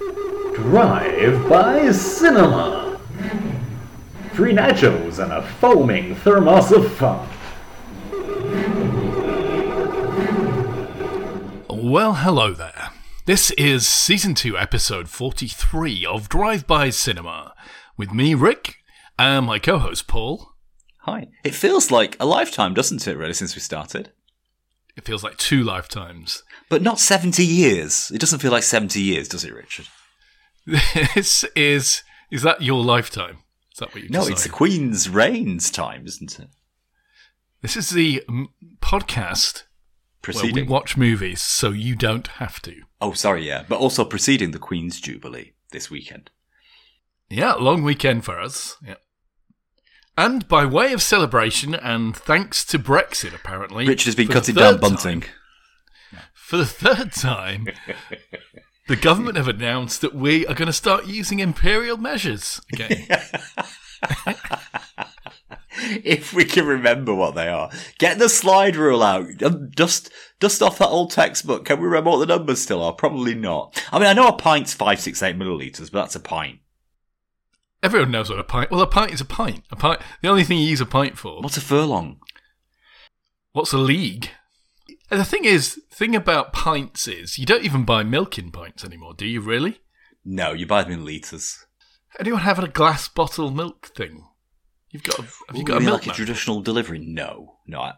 Drive by Cinema. Free nachos and a foaming thermos of fun. Well, hello there. This is season 2, episode 43 of Drive By Cinema, with me, Rick, and my co host, Paul. Hi. It feels like a lifetime, doesn't it, really, since we started? It feels like two lifetimes. But not 70 years. It doesn't feel like 70 years, does it, Richard? This is. Is that your lifetime? Is that what you No, it's the? Queen's reign's time, isn't it? This is the mm, podcast where we watch movies so you don't have to. oh, sorry, yeah. But also preceding the Queen's Jubilee this weekend. Yeah, long weekend for us. Yeah. And by way of celebration, and thanks to Brexit, apparently. Richard has been cutting down bunting. time- for the third time, the government have announced that we are going to start using imperial measures again. if we can remember what they are. Get the slide rule out. Um, Dust, dust off that old textbook. Can we remember what the numbers still are? Probably not. I mean, I know a pint's 568 millilitres, but that's a pint. Everyone knows what a pint. Well, a pint is a pint. A pint. The only thing you use a pint for. What's a furlong? What's a league? And the thing is, thing about pints is you don't even buy milk in pints anymore, do you? Really? No, you buy them in litres. Anyone have a glass bottle milk thing? You've got. A, have you Ooh, got a milk? like a traditional delivery? No, no.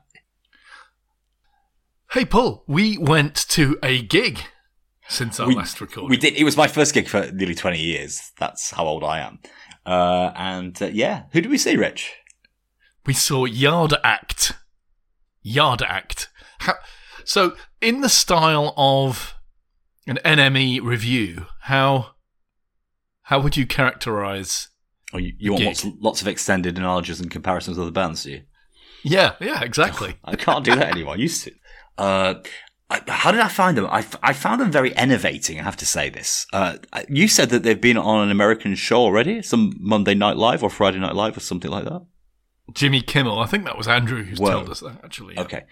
Hey, Paul. We went to a gig since our we, last recording. we did. It was my first gig for nearly twenty years. That's how old I am. Uh, and uh, yeah, who did we see, Rich? we saw Yard Act. Yard Act. How, so, in the style of an NME review, how how would you characterize? Oh, you, you want lots, lots of extended analogies and comparisons of the bands, do you? Yeah, yeah, exactly. I can't do that anymore. I used to. Uh, I, how did I find them? I, f- I found them very enervating. I have to say this. Uh, you said that they've been on an American show already, some Monday Night Live or Friday Night Live or something like that. Jimmy Kimmel. I think that was Andrew who's Whoa. told us that actually. Okay.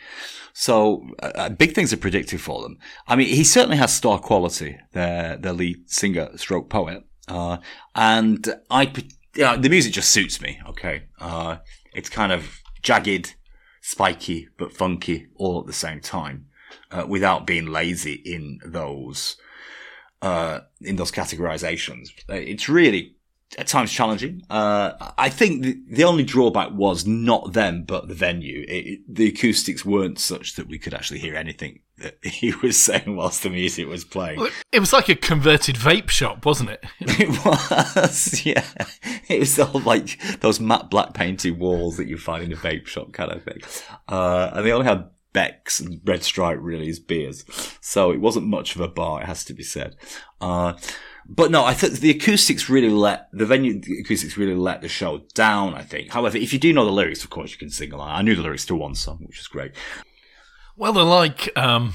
So uh, uh, big things are predicted for them. I mean, he certainly has star quality. Their their lead singer, stroke poet, uh, and I, yeah, the music just suits me. Okay, uh, it's kind of jagged, spiky, but funky all at the same time, uh, without being lazy in those uh, in those categorizations. Uh, It's really at times challenging. Uh, I think the, the only drawback was not them, but the venue. It, it- the acoustics weren't such that we could actually hear anything that he was saying whilst the music was playing. Well, It was like a converted vape shop, wasn't it? It was, yeah. It was all like those matte black painted walls that you find in a vape shop kind of thing. Uh, and they only had Beck's and Red Stripe really as beers. So it wasn't much of a bar, it has to be said. Uh, but no, I think the acoustics really let, the venue the acoustics really let the show down, I think. However, if you do know the lyrics, of course you can sing along. I knew the lyrics to one song, which was great. Well, they're like um,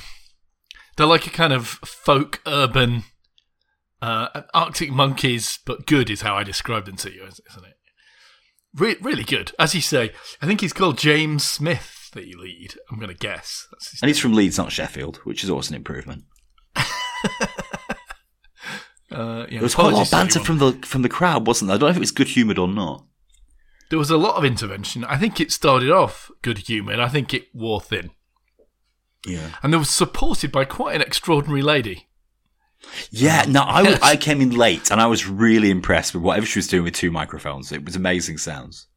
they're like a kind of folk urban uh, Arctic Monkeys, but good is how I described them to you, isn't it? Re- really good, as you say. I think he's called James Smith. The lead, I'm going to guess. And he's from Leeds, not Sheffield, which is always an improvement. Uh, yeah, There was quite a lot of banter from the from the crowd, wasn't there? I don't know if it was good humoured or not. There was a lot of intervention. I think it started off good humoured. I think it wore thin, Yeah. and it was supported by quite an extraordinary lady. Yeah, no, I, was, I came in late and I was really impressed with whatever she was doing with two microphones. It was amazing sounds.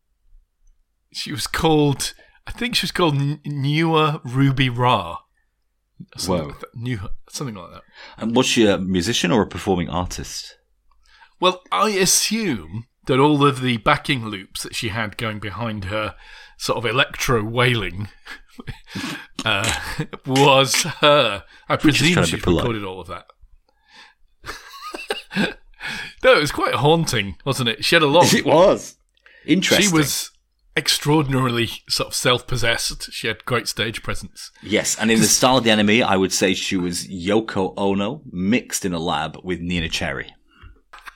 She was called, I think she was called N- Newer Ruby Ra. Something, Whoa. like that. New, something like that. And was she a musician or a performing artist? Well, I assume that all of the backing loops that she had going behind her sort of electro wailing uh, was her. I presume she recorded all of that. no, it was quite haunting, wasn't it? She had a lot. It was. Interesting. She was extraordinarily sort of self-possessed. She had great stage presence. Yes, and in the style of the NME, I would say she was Yoko Ono mixed in a lab with Neneh Cherry.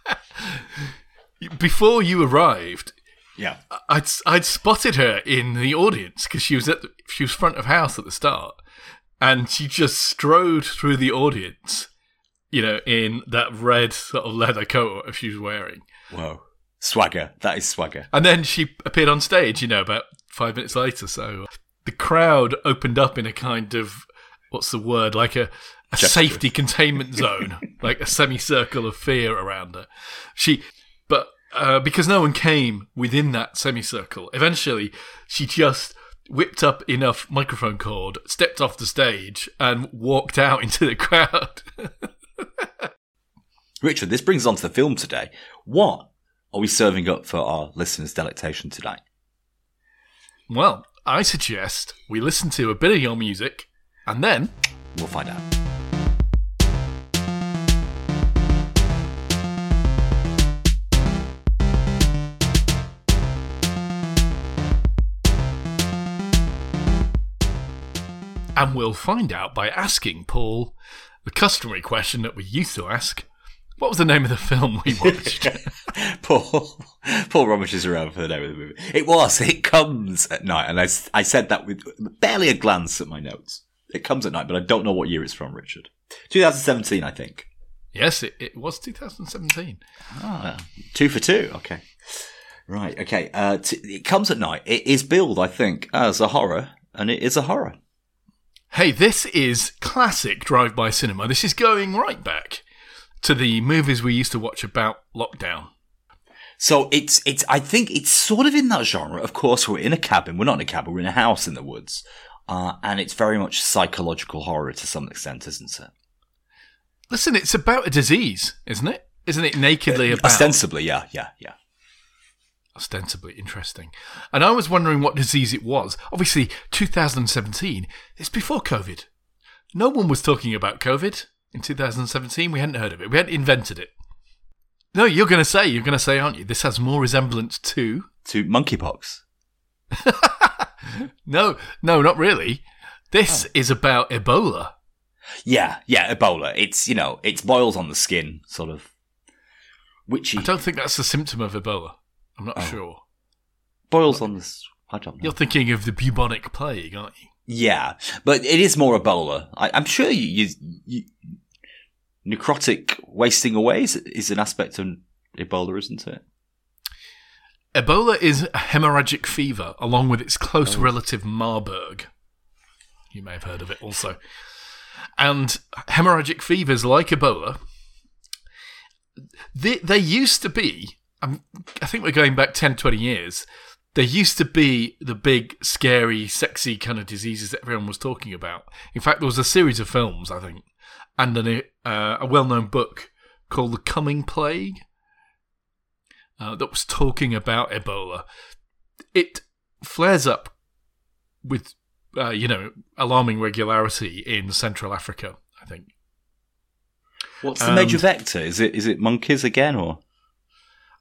Before you arrived, Yeah. I'd I'd spotted her in the audience because she was at the, she was front of house at the start, and she just strode through the audience you know, in that red sort of leather coat she was wearing. Whoa. Swagger. That is swagger. And then she appeared on stage, you know, about five minutes later. So the crowd opened up in a kind of, what's the word, like a, a safety containment zone, like a semicircle of fear around her. She, but uh, because no one came within that semicircle, eventually she just whipped up enough microphone cord, stepped off the stage, and walked out into the crowd. Richard, this brings us on to the film today. What are we serving up for our listeners' delectation today? Well, I suggest we listen to a bit of your music and then we'll find out. And we'll find out by asking Paul the customary question that we used to ask. What was the name of the film we watched? Paul, Paul rummages around for the name of the movie. It was. It comes at night, and I, I said that with barely a glance at my notes. It comes at night, but I don't know what year it's from, Richard. 2017, I think. Yes, it, it was 2017. Ah, two for two. Okay. Right. Okay. Uh, t- it comes at night. It is billed, I think, as a horror, and it is a horror. Hey, this is classic drive-by cinema. This is going right back to the movies we used to watch about lockdown. So it's it's I think it's sort of in that genre. Of course, we're in a cabin. We're not in a cabin. We're in a house in the woods, uh, and it's very much psychological horror to some extent, isn't it? Listen, it's about a disease, isn't it? Isn't it nakedly uh, about? Ostensibly, yeah, yeah, yeah. Ostensibly interesting. And I was wondering what disease it was. Obviously, 2017, it's before COVID. No one was talking about COVID in 2017. We hadn't heard of it, we hadn't invented it. No, you're going to say, you're going to say, aren't you? This has more resemblance to. To monkeypox. no, no, not really. This oh. is about Ebola. Yeah, yeah, Ebola. It's, you know, it's boils on the skin, sort of witchy. I don't think that's a symptom of Ebola. I'm not oh. sure. Boils on the. I don't know. You're thinking of the bubonic plague, aren't you? Yeah, but it is more Ebola. I, am sure you, you, you, necrotic wasting away is, is an aspect of Ebola, isn't it? Ebola is a hemorrhagic fever, along with its close oh. relative Marburg. You may have heard of it also. And hemorrhagic fevers, like Ebola, they, they used to be I'm, I think we're going back 10, 20 years. There used to be the big, scary, sexy kind of diseases that everyone was talking about. In fact, there was a series of films, I think, and an, uh, a well known book called The Coming Plague uh, that was talking about Ebola. It flares up with, uh, you know, alarming regularity in Central Africa, I think. What's the major vector? Is it is it monkeys again, or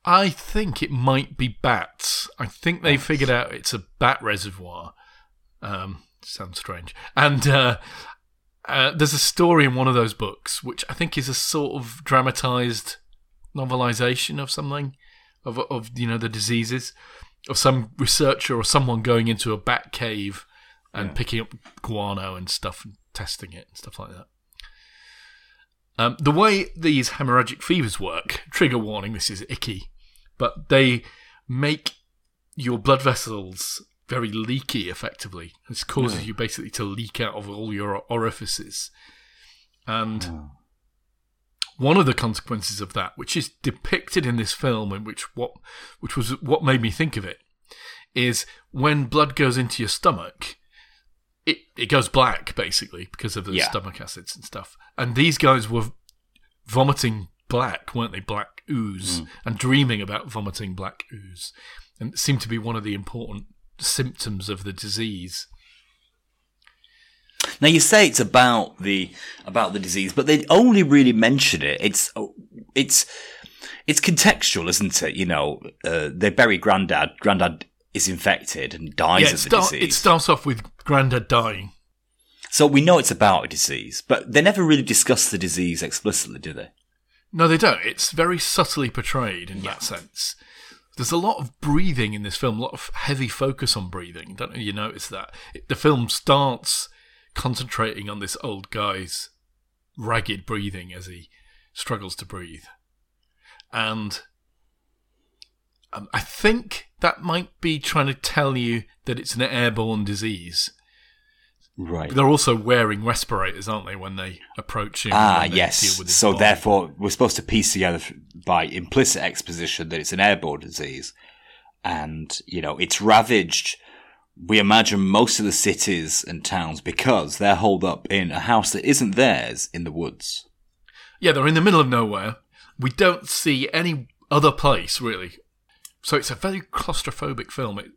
I think it might be bats. I think they figured out it's a bat reservoir. Um, sounds strange. And uh, uh, there's a story in one of those books, which I think is a sort of dramatized novelization of something, of of you know the diseases, of some researcher or someone going into a bat cave and yeah. picking up guano and stuff and testing it and stuff like that. Um, the way these hemorrhagic fevers work, trigger warning, this is icky, but they make your blood vessels very leaky effectively. This causes yeah. you basically to leak out of all your orifices. And oh. one of the consequences of that, which is depicted in this film, and which what which was what made me think of it, is when blood goes into your stomach, it, it goes black basically because of the yeah. stomach acids and stuff. And these guys were vomiting black, weren't they? Black ooze, mm. and dreaming about vomiting black ooze, and it seemed to be one of the important symptoms of the disease. Now you say it's about the about the disease, but they only really mention it. It's it's it's contextual, isn't it? You know, uh, they bury granddad. Granddad is infected and dies yeah, of the start, disease. It starts off with granddad dying. So we know it's about a disease, but they never really discuss the disease explicitly, do they? No, they don't. It's very subtly portrayed in yeah. that sense. There's a lot of breathing in this film, a lot of heavy focus on breathing. Don't know you notice that? It, the film starts concentrating on this old guy's ragged breathing as he struggles to breathe. And um, I think that might be trying to tell you that it's an airborne disease. Right. They're also wearing respirators, aren't they, when they approach him? Ah, yes. deal with So body. therefore, we're supposed to piece together by implicit exposition that it's an airborne disease, and you know it's ravaged. We imagine most of the cities and towns because they're holed up in a house that isn't theirs in the woods. Yeah, they're in the middle of nowhere. We don't see any other place, really. So it's a very claustrophobic film. It,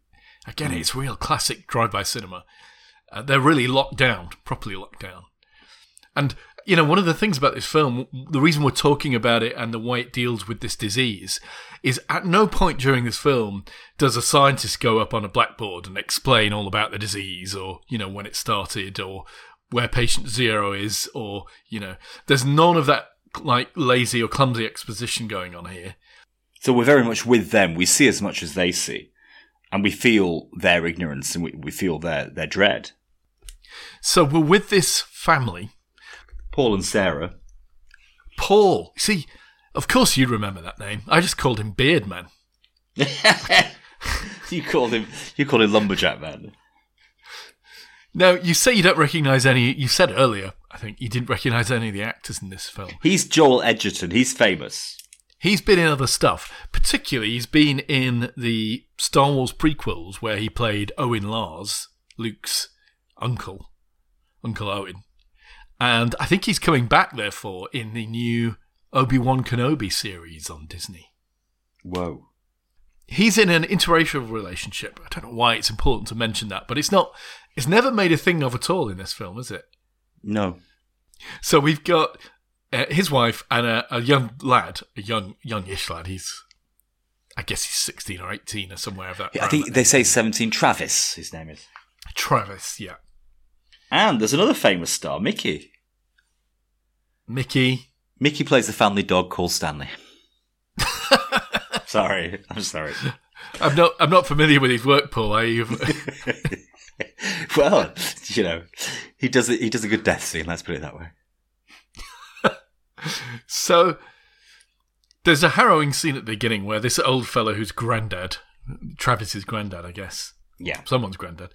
again, it's real classic drive-by cinema. Uh, they're really locked down, properly locked down. And, you know, one of the things about this film, the reason we're talking about it and the way it deals with this disease, is at no point during this film does a scientist go up on a blackboard and explain all about the disease or, you know, when it started or where patient zero is or, you know, there's none of that, like, lazy or clumsy exposition going on here. So we're very much with them. We see as much as they see, and we feel their ignorance and we, we feel their their dread. So we're with this family. Paul and Sarah. Paul. See, of course you'd remember that name. I just called him Beardman. you called him you called him lumberjack man. Now, you say you don't recognise any. You said earlier, I think, you didn't recognise any of the actors in this film. He's Joel Edgerton. He's famous. He's been in other stuff. Particularly, he's been in the Star Wars prequels where he played Owen Lars, Luke's uncle, Uncle Owen. And I think he's coming back, therefore, in the new Obi Wan Kenobi series on Disney. Whoa. He's in an interracial relationship. I don't know why it's important to mention that, but it's not. It's never made a thing of at all in this film, is it? No. So we've got uh, his wife and a, a young lad, a young youngish lad. He's, I guess he's sixteen or eighteen or somewhere of that. I think they say 17. Travis, his name is. Travis, yeah, And there's another famous star, Mickey. Mickey. Mickey plays the family dog called Stanley. sorry, I'm sorry. I'm not. I'm not familiar with his work, Paul. I, well, you know, he does it. He does a good death scene. Let's put it that way. so there's a harrowing scene at the beginning where this old fellow, who's granddad, Travis's granddad, I guess, Yeah. someone's granddad.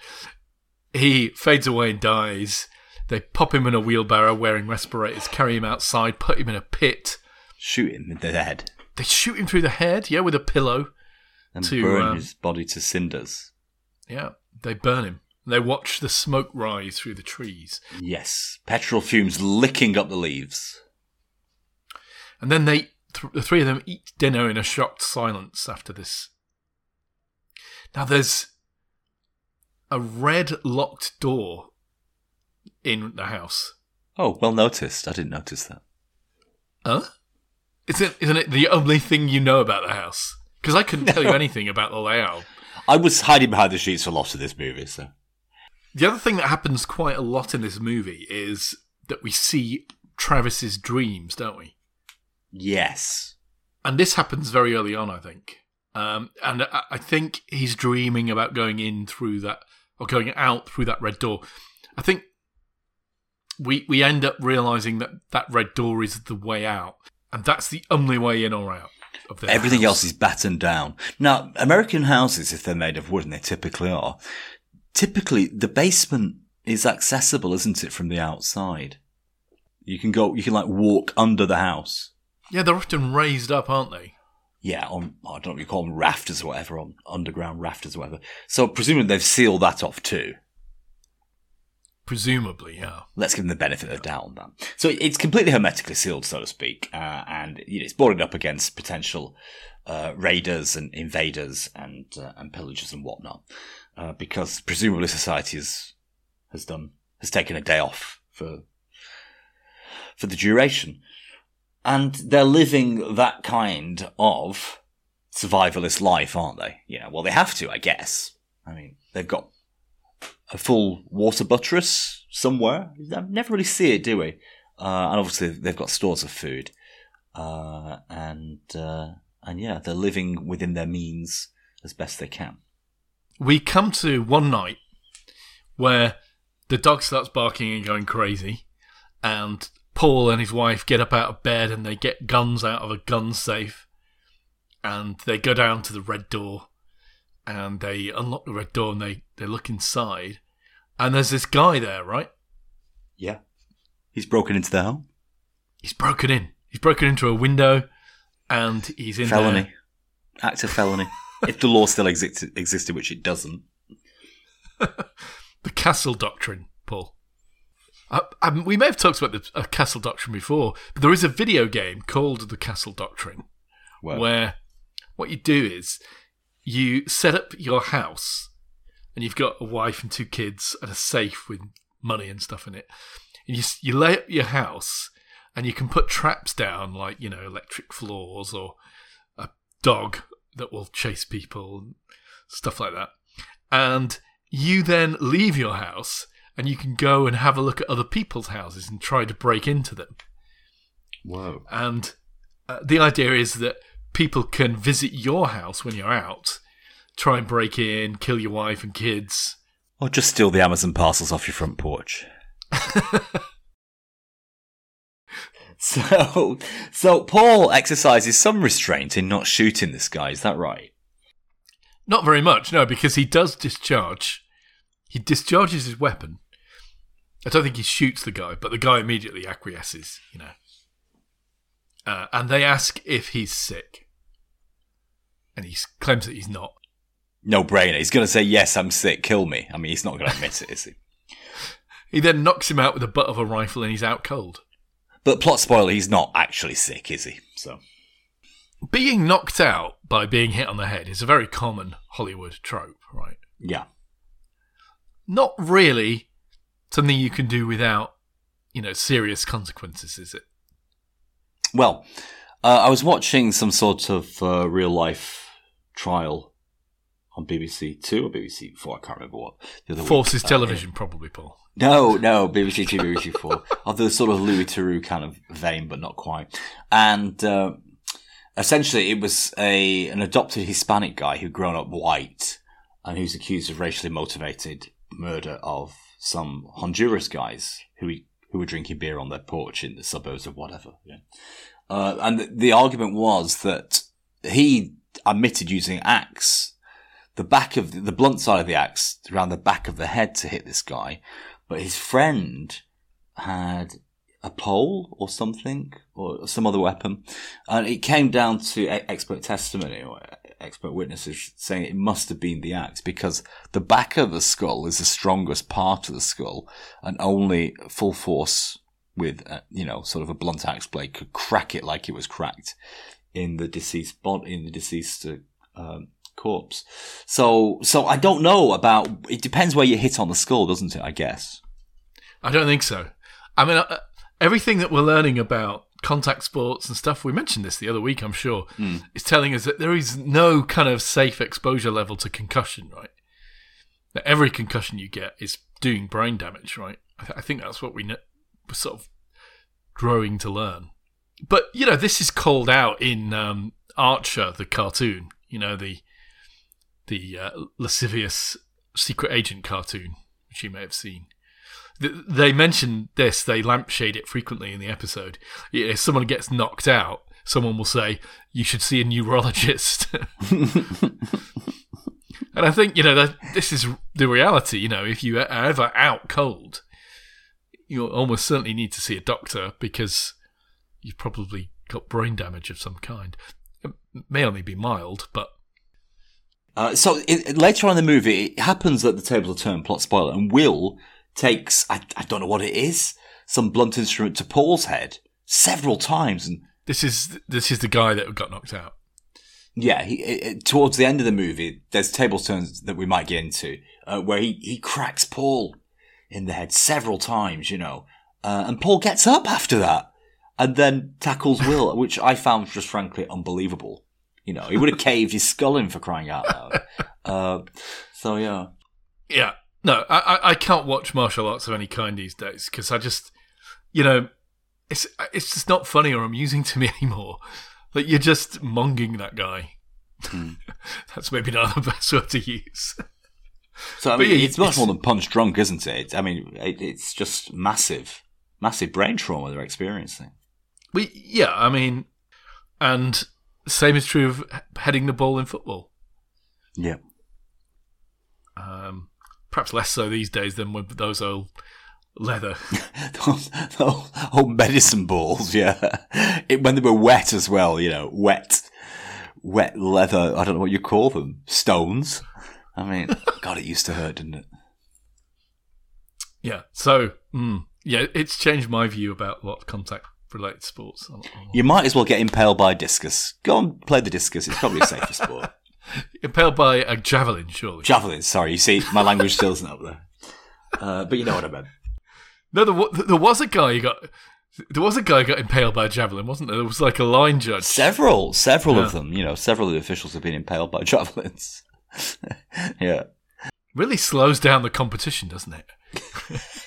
He fades away and dies. They pop him in a wheelbarrow wearing respirators, carry him outside, put him in a pit. Shoot him in the head They shoot him through the head, yeah, with a pillow. and To, burn um, his body to cinders. Yeah, they burn him. They watch the smoke rise through the trees. Yes, petrol fumes licking up the leaves. And then they, th- the three of them, eat dinner in a shocked silence after this. Now there's a red locked door in the house. Oh, well noticed. I didn't notice that. Huh? Isn't, isn't it the only thing you know about the house? Because I couldn't tell you anything about the layout. I was hiding behind the sheets for a lot of this movie, so The other thing that happens quite a lot in this movie is that we see Travis's dreams, don't we? yes, And this happens very early on, I think. Um, and I, I think he's dreaming about going in through that, or going out through that red door. I think we we end up realizing that that red door is the way out, and that's the only way in or out of the everything house. else is battened down. Now, American houses, if they're made of wood, and they typically are, typically the basement is accessible, isn't it, from the outside? You can go, you can like walk under the house. Yeah, they're often raised up, aren't they? Yeah, on I don't know what you call them rafters or whatever, on underground rafters or whatever. So presumably they've sealed that off too. Presumably, yeah. Let's give them the benefit of the doubt on that. So it's completely hermetically sealed, so to speak, uh, and you know, it's boarded up against potential uh, raiders and invaders and uh, and pillagers and whatnot, uh, because presumably society has has done has taken a day off for for the duration, and they're living that kind of survivalist life, aren't they? You know, well they have to, I guess. I mean, they've got a full water buttress somewhere. I never really see it, do we? Uh, and obviously they've got stores of food, uh, and uh, and yeah, they're living within their means as best they can. We come to one night where the dog starts barking and going crazy, and Paul and his wife get up out of bed and they get guns out of a gun safe and they go down to the red door and they unlock the red door and they, they look inside and there's this guy there, right? Yeah. He's broken into the home. He's broken in. He's broken into a window and he's in felony. there. Act of felony. if the law still existed, existed, which it doesn't. the castle doctrine, Paul. Uh, um, we may have talked about the uh, castle doctrine before, but there is a video game called the Castle Doctrine Well, where what you do is you set up your house and you've got a wife and two kids and a safe with money and stuff in it. And you, you lay up your house and you can put traps down like, you know, electric floors or a dog that will chase people and stuff like that. And you then leave your house and you can go and have a look at other people's houses and try to break into them. whoa. And uh, the idea is that people can visit your house when you're out, try and break in, kill your wife and kids. Or just steal the Amazon parcels off your front porch. so, so Paul exercises some restraint in not shooting this guy. Is that right? Not very much, no, because he does discharge. He discharges his weapon. I don't think he shoots the guy, but the guy immediately acquiesces, you know. Uh, and they ask if he's sick. And he claims that he's not. No brainer. He's going to say, "Yes, I'm sick. Kill me." I mean, he's not going to admit it, is he? He then knocks him out with the butt of a rifle and he's out cold. But plot spoiler: he's not actually sick, is he? So, Being knocked out by being hit on the head is a very common Hollywood trope, right? yeah. Not really something you can do without, you know, serious consequences, is it? Well, uh, I was watching some sort of uh, real life trial on BBC Two or BBC Four. I can't remember what. The other week. Forces Uh, television, probably, Paul. No, no, BBC Two, BBC Four, of the sort of Louis Theroux kind of vein, but not quite. And uh, essentially, it was a an adopted Hispanic guy who'd grown up white and who's accused of racially motivated murder of some Honduras guys who who were drinking beer on their porch in the suburbs of whatever. Yeah. Uh, and the, the argument was that he admitted using axe, the back of the, the blunt side of the axe around the back of the head to hit this guy, but his friend had a pole or something or some other weapon, and it came down to expert testimony expert witnesses saying it must have been the axe because the back of the skull is the strongest part of the skull, and only full force with uh, you know sort of a blunt axe blade could crack it like it was cracked in the deceased body in the deceased uh, um, corpse. So so I don't know about. It depends where you hit on the skull, doesn't it? I guess. I don't think so. I mean, uh, everything that we're learning about contact sports and stuff, we mentioned this the other week, I'm sure, is telling us that there is no kind of safe exposure level to concussion, right? That every concussion you get is doing brain damage, right? I, th- I think that's what we kn- we're sort of growing to learn. But, you know, this is called out in um, Archer, the cartoon, you know, the, the uh, lascivious secret agent cartoon, which you may have seen they mention this, they lampshade it frequently in the episode. If someone gets knocked out, someone will say, You should see a neurologist. and I think, you know, that this is the reality. You know, if you are ever out cold, you almost certainly need to see a doctor because you've probably got brain damage of some kind. It may only be mild, but Uh, so it, later on in the movie, it happens that the tables are turned. Plot spoiler, and Will takes I, I don't know what it is some blunt instrument to Paul's head several times, and this is this is the guy that got knocked out. yeah, he, it, towards the end of the movie, there's table turns that we might get into uh, where he he cracks Paul in the head several times, you know, uh, and Paul gets up after that and then tackles Will, which I found just frankly unbelievable. You know, he would have caved his skull in for crying out loud. Uh, so yeah. Yeah. No, I, I- can't watch martial arts of any kind these days because I just, you know, it's it's just not funny or amusing to me anymore. Like you're just monging that guy. That's maybe not the best word to use. So I mean, yeah, it's much it's- more than punch drunk, isn't it? I mean, it, it's just massive. massive brain trauma they're experiencing. We yeah, I mean, and same is true of heading the ball in football. Yeah. Um, perhaps less so these days than with those old leather. those, those old medicine balls, yeah. It, when they were wet as well, you know, wet, wet leather. I don't know what you call them. Stones. I mean, God, it used to hurt, didn't it? Yeah. So, mm, yeah, it's changed my view about what contact related sports. You might as well get impaled by a discus. Go and play the discus. It's probably a safer sport. Impaled by a javelin, surely. Javelin. Sorry, you see, my language still isn't up there. Uh, but you know what I meant. No, there, there was a guy who got. There was a guy who got impaled by a javelin, wasn't there? There was like a line judge. Several, several Yeah. of them. You know, several of the officials have been impaled by javelins. yeah. Really slows down the competition, doesn't it?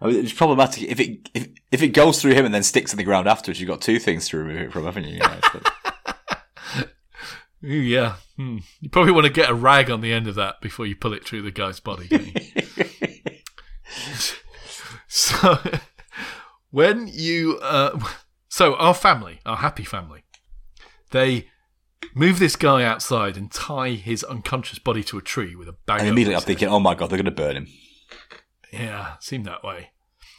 I mean, it's problematic if it if, if it goes through him and then sticks in the ground afterwards. You've got two things to remove it from, haven't you? you know, Ooh, yeah. Hmm. You probably want to get a rag on the end of that before you pull it through the guy's body. Don't you? so, when you, uh, so our family, our happy family, they move this guy outside and tie his unconscious body to a tree with a bag. and immediately I'm thinking, oh my god, they're going to burn him. Yeah, seemed that way.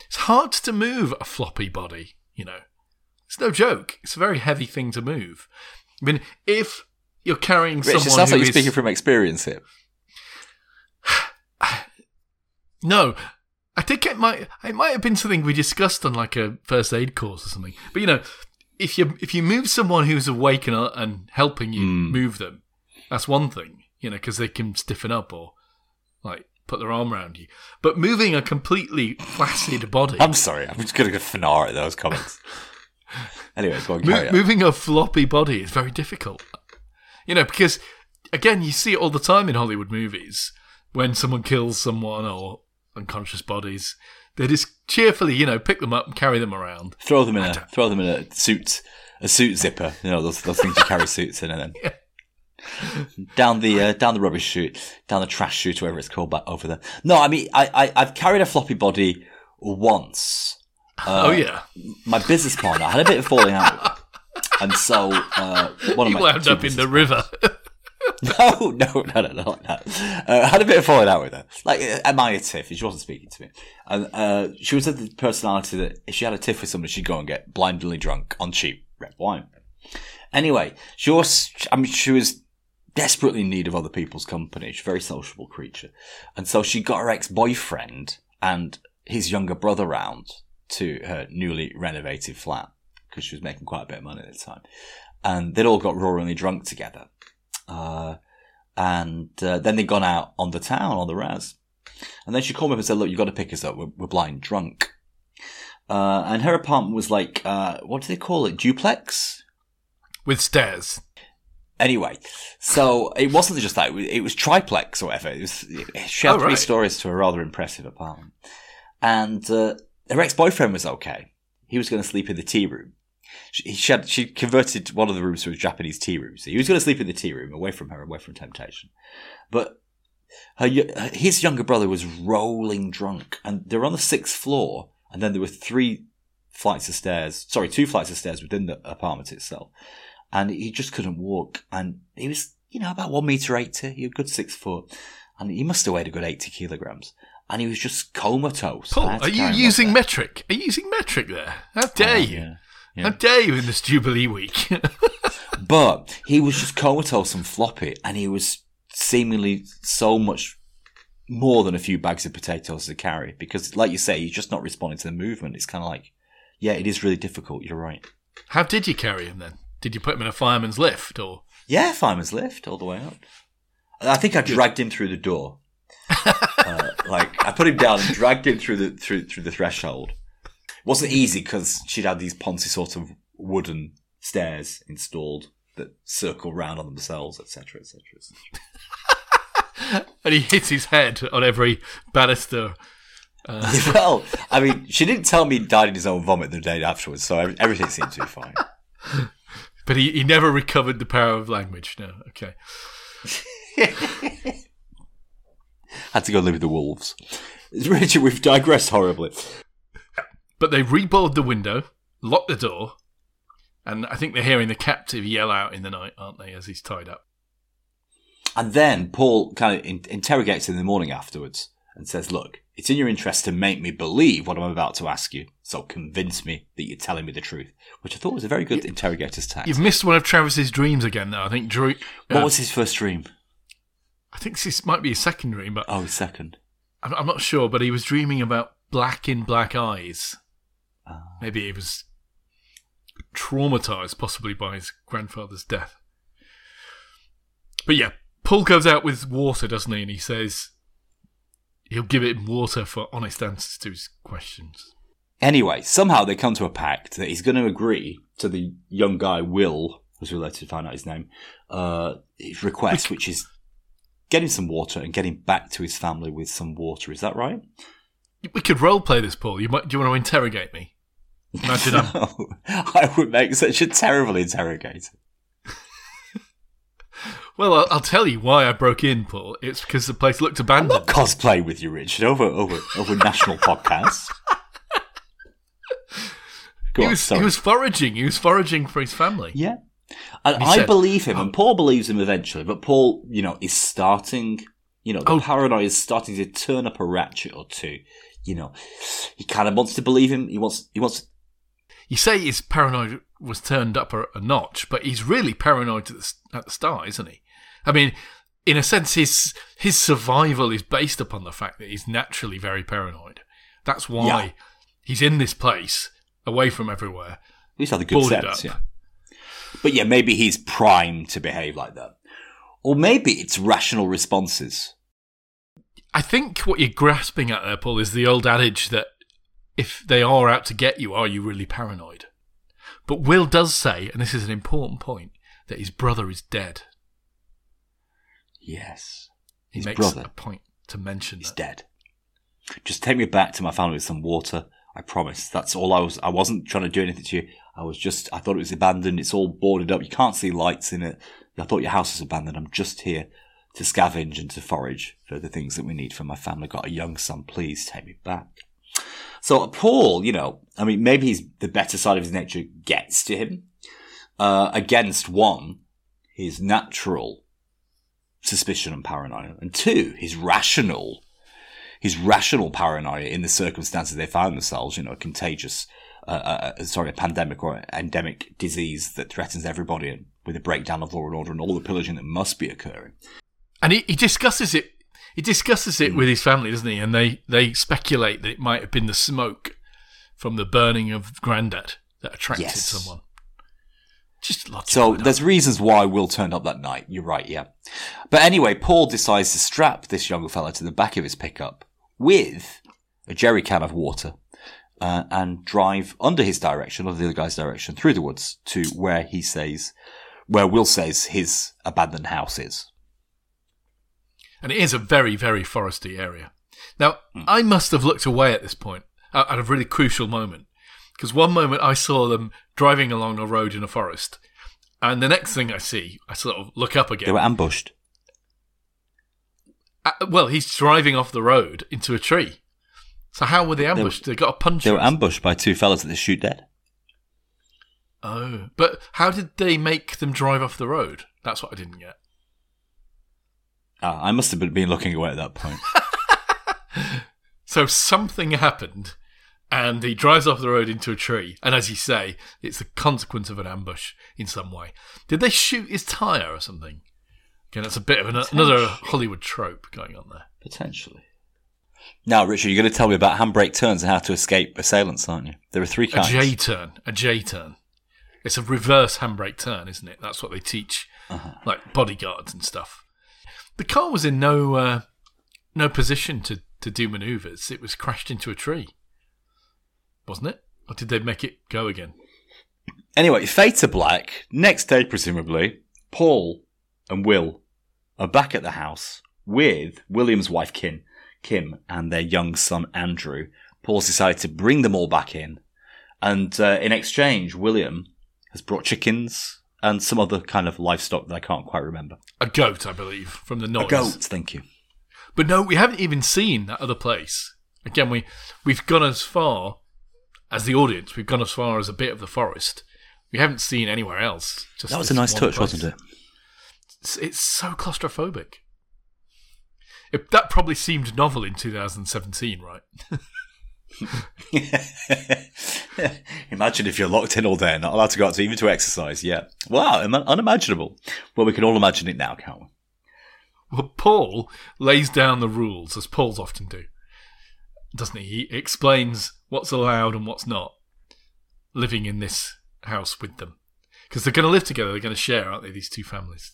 It's hard to move a floppy body, you know. It's no joke. It's a very heavy thing to move. I mean, if you're carrying Rich, it sounds like you're is- speaking from experience here. No, I think it might it might have been something we discussed on like a first aid course or something. But you know, if you if you move someone who's awake and, and helping you Hmm. move them, that's one thing. You know, because they can stiffen up or like put their arm around you. But moving a completely flaccid body, I'm sorry, I'm just going to go fanar at those comments. anyway, go on, Mo- moving a floppy body is very difficult. You know, because again, you see it all the time in Hollywood movies when someone kills someone or unconscious bodies. They just cheerfully, you know, pick them up and carry them around. Throw them in a throw them in a suit, a suit zipper. You know those those things you carry suits in, and then down the uh, down the rubbish chute, down the trash chute, whatever it's called, back over there. No, I mean I, I I've carried a floppy body once. oh yeah, My business partner I had a bit of falling out, and so uh, one of you my wound up in the river. No, no, no, no, like that. Uh, I had a bit of falling out with her. Like, uh, at my tiff, she wasn't speaking to me. And uh, she was the personality that if she had a tiff with somebody, she'd go and get blindly drunk on cheap red wine. Anyway, she was, I mean, she was desperately in need of other people's company. She's a very sociable creature. And so she got her ex-boyfriend and his younger brother round to her newly renovated flat because she was making quite a bit of money at the time. And they'd all got roaringly drunk together. Uh, and uh, then they'd gone out on the town on the raz. And then she called me up and said, "Look, you've got to pick us up. We're, we're blind drunk." Uh, and her apartment was like, uh, what do they call it? Duplex. with stairs. Anyway, so it wasn't just that; it was, it was triplex or whatever. It was, she had Oh, three right. stories to a rather impressive apartment, and uh, her ex-boyfriend was okay. He was going to sleep in the tea room. She, she had she converted one of the rooms to a Japanese tea room, so he was going to sleep in the tea room, away from her, away from temptation. But her his younger brother was rolling drunk, and they were on the sixth floor, and then there were three flights of stairs. Sorry, two flights of stairs within the apartment itself and he just couldn't walk. And he was, you know, about one meter eighty, he was a good six foot, and he must have weighed a good eighty kilograms. And he was just comatose. Paul, I had to are you carry him up using metric? Are you using metric there? How dare Oh, you? yeah, yeah. How dare you in this Jubilee week? But he was just comatose and floppy, and he was seemingly so much more than a few bags of potatoes to carry. Because, like you say, he's just not responding to the movement. It's kind of like, yeah, it is really difficult. You're right. How did you carry him then? Did you put him in a fireman's lift or? Yeah, fireman's lift all the way up. I think I dragged him through the door. uh, like I put him down and dragged him through the through through the threshold. It wasn't easy because she'd had these poncy sort of wooden stairs installed that circle round on themselves, etc., etc. And he hits his head on every banister. well, I mean, she didn't tell me he died in his own vomit the day afterwards, so everything seemed to be fine. But he, he never recovered the power of language. No, okay. Had to go live with the wolves. Richard, we've digressed horribly. But they reboard the window, lock the door, and I think they're hearing the captive yell out in the night, aren't they, as he's tied up? And then Paul kind of in- interrogates him in the morning afterwards and says, Look, it's in your interest to make me believe what I'm about to ask you, so convince me that you're telling me the truth. Which I thought was a very good interrogator's tactic. You've missed one of Travis's dreams again, though. I think Drew. What uh, was his first dream? I think this might be his second dream, but Oh, second. I'm, I'm not sure. But he was dreaming about black in black eyes. Ah. Maybe he was traumatized, possibly by his grandfather's death. But yeah, Paul goes out with water, doesn't he? And he says he'll give him water for honest answers to his questions. Anyway, somehow they come to a pact that he's going to agree to the young guy, Will, was related to find out his name, uh, his request, which is get him some water and get him back to his family with some water. Is that right? We could role play this, Paul. You might, do you want to interrogate me? Imagine I'm I would make such a terrible interrogator. Well, I'll, I'll tell you why I broke in, Paul. It's because the place looked abandoned. Not cosplay with you, Richard, over over over national podcasts. Go he on, was sorry. he was foraging. He was foraging for his family. Yeah. And I said- believe him, and oh. Paul believes him eventually, but Paul, you know, is starting, you know, the Oh. paranoia is starting to turn up a ratchet or two. You know, he kind of wants to believe him. He wants, he wants, You say his paranoia was turned up a, a notch, but he's really paranoid at the, at the start, isn't he? I mean, in a sense, his his survival is based upon the fact that he's naturally very paranoid. That's why Yeah. he's in this place, away from everywhere. he's had a good sense, yeah. But yeah, maybe he's primed to behave like that. Or maybe it's rational responses. I think what you're grasping at there, Paul, is the old adage that if they are out to get you, are you really paranoid? But Will does say, and this is an important point, that his brother is dead. Yes. He His makes brother a point to mention is that. dead. Just take me back to my family with some water. I promise. That's all I was. I wasn't trying to do anything to you. I was just. I thought it was abandoned. It's all boarded up. You can't see lights in it. I thought your house was abandoned. I'm just here to scavenge and to forage for the things that we need for my family. Got a young son. Please take me back. So Paul, you know, I mean, maybe he's the better side of his nature gets to him uh, against one, his natural suspicion and paranoia, and two, his rational his rational paranoia in the circumstances they found themselves, you know, a contagious, uh, uh, sorry, a pandemic or endemic disease that threatens everybody and with a breakdown of law and order and all the pillaging that must be occurring. And he, he discusses it. He discusses it with his family, doesn't he? And they, they speculate that it might have been the smoke from the burning of Grandad that attracted Yes. someone. Just logical. So there's reasons why Will turned up that night. You're right, yeah. But anyway, Paul decides to strap this young fella to the back of his pickup with a jerry can of water uh, and drive under his direction, or the other guy's direction, through the woods to where he says, where Will says his abandoned house is. and it is a very, very foresty area. Now, Hmm. I must have looked away at this point uh, at a really crucial moment because one moment I saw them driving along a road in a forest, and the next thing I see, I sort of look up again. They were ambushed. Uh, well, he's driving off the road into a tree. So how were they ambushed? They, got a punch. They were ambushed by two fellas that they shoot dead. Oh, but how did they make them drive off the road? That's what I didn't get. Ah, I must have been looking away at that point. So something happened, and he drives off the road into a tree. And as you say, it's the consequence of an ambush in some way. Did they shoot his tire or something? Again, that's a bit of an, another Hollywood trope going on there. Potentially. Now, Richard, you're going to tell me about handbrake turns and how to escape assailants, aren't you? There are three A kinds. J turn, a J turn. It's a reverse handbrake turn, isn't it? That's what they teach, Uh-huh. like bodyguards and stuff. The car was in no uh, no position to, to do manoeuvres. It was crashed into a tree, wasn't it? Or did they make it go again? Anyway, fade to black. Next day, presumably, Paul and Will are back at the house with William's wife, Kim, Kim, and their young son, Andrew. Paul's decided to bring them all back in. And uh, in exchange, William has brought chickens and some other kind of livestock that I can't quite remember. A goat, I believe, from the noise. A goat, thank you. But no, we haven't even seen that other place. Again, we we've gone as far as the audience. We've gone as far as a bit of the forest. We haven't seen anywhere else. Just That was a nice touch, place. wasn't it? It's, it's so claustrophobic. It, that probably seemed novel in 2017, right? Imagine if you're locked in all day and not allowed to go out to even to exercise. Yeah. Wow, im- unimaginable. Well, we can all imagine it now, can't we? Well, Paul lays down the rules, as Pauls often do, doesn't he? He explains what's allowed and what's not living in this house with them. Because they're going to live together, they're going to share, aren't they, these two families?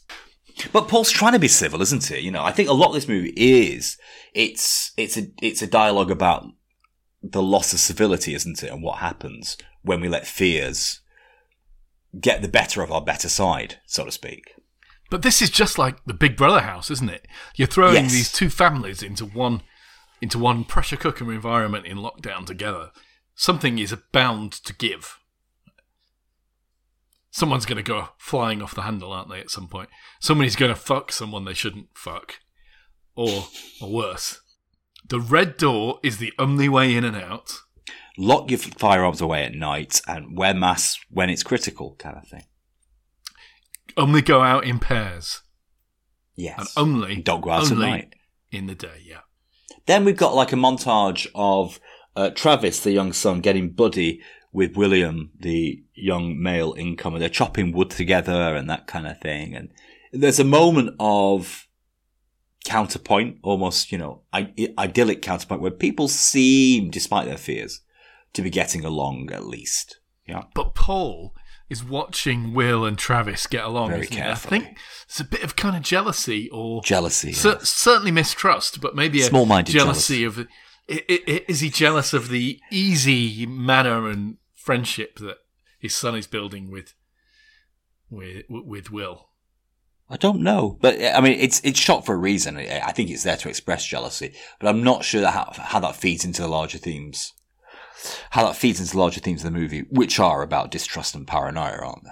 But Paul's trying to be civil, isn't he? You know, I think a lot of this movie is it's it's a it's a dialogue about the loss of civility, isn't it, and what happens when we let fears get the better of our better side, so to speak. But this is just like the Big Brother house, isn't it? You're throwing Yes. these two families into one into one pressure cooker environment in lockdown together. Something is bound to give. Someone's going to go flying off the handle, aren't they? At some point, somebody's going to fuck someone they shouldn't fuck, or or worse. The red door is the only way in and out. Lock your firearms away at night and wear masks when it's critical, kind of thing. Only go out in pairs, Yes. and only Don't go out at night. in the day. Yeah. Then we've got like a montage of uh, Travis, the young son, getting buddy with William, the young male incomer. They're chopping wood together and that kind of thing. And there's a moment of counterpoint, almost, you know, idyllic counterpoint where people seem, despite their fears, to be getting along at least. Yeah. But Paul is watching Will and Travis get along. Very isn't he? I think it's a bit of kind of jealousy or Jealousy. cer- certainly mistrust, but maybe a Small-minded jealousy of. i- i- i- Is he jealous of the easy manner and friendship that his son is building with with with Will? I don't know, but I mean, it's it's shot for a reason. I I think it's there to express jealousy, but I'm not sure that how, how that feeds into the larger themes. How that feeds into the larger themes of the movie, which are about distrust and paranoia, aren't they?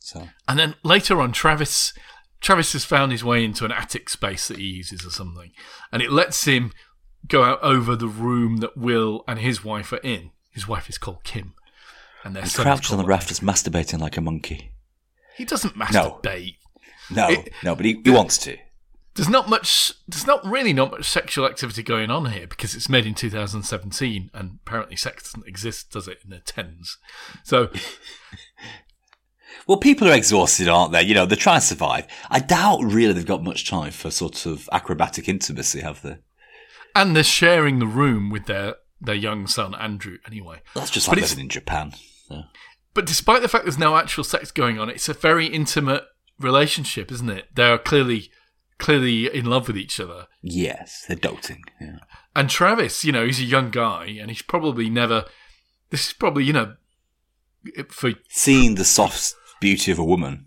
So And then later on, Travis Travis has found his way into an attic space that he uses or something, and it lets him go out over the room that Will and his wife are in. His wife is called Kim, and their he son is crouches on the rafters, masturbating like a monkey. He doesn't masturbate. No, It- no, but he, he wants to. There's not much. There's not really not much sexual activity going on here because it's made in 2017, and apparently sex doesn't exist, does it, in the tens? So Well, people are exhausted, aren't they? You know, they're trying to survive. I doubt really they've got much time for sort of acrobatic intimacy, have they? and they're sharing the room with their their young son Andrew anyway. That's just like it's- living in Japan. But despite the fact there's no actual sex going on, it's a very intimate relationship, isn't it? They're clearly clearly in love with each other. Yes, they're doting. Yeah. And Travis, you know, he's a young guy, and he's probably never. This is probably, you know, for Seeing the soft beauty of a woman.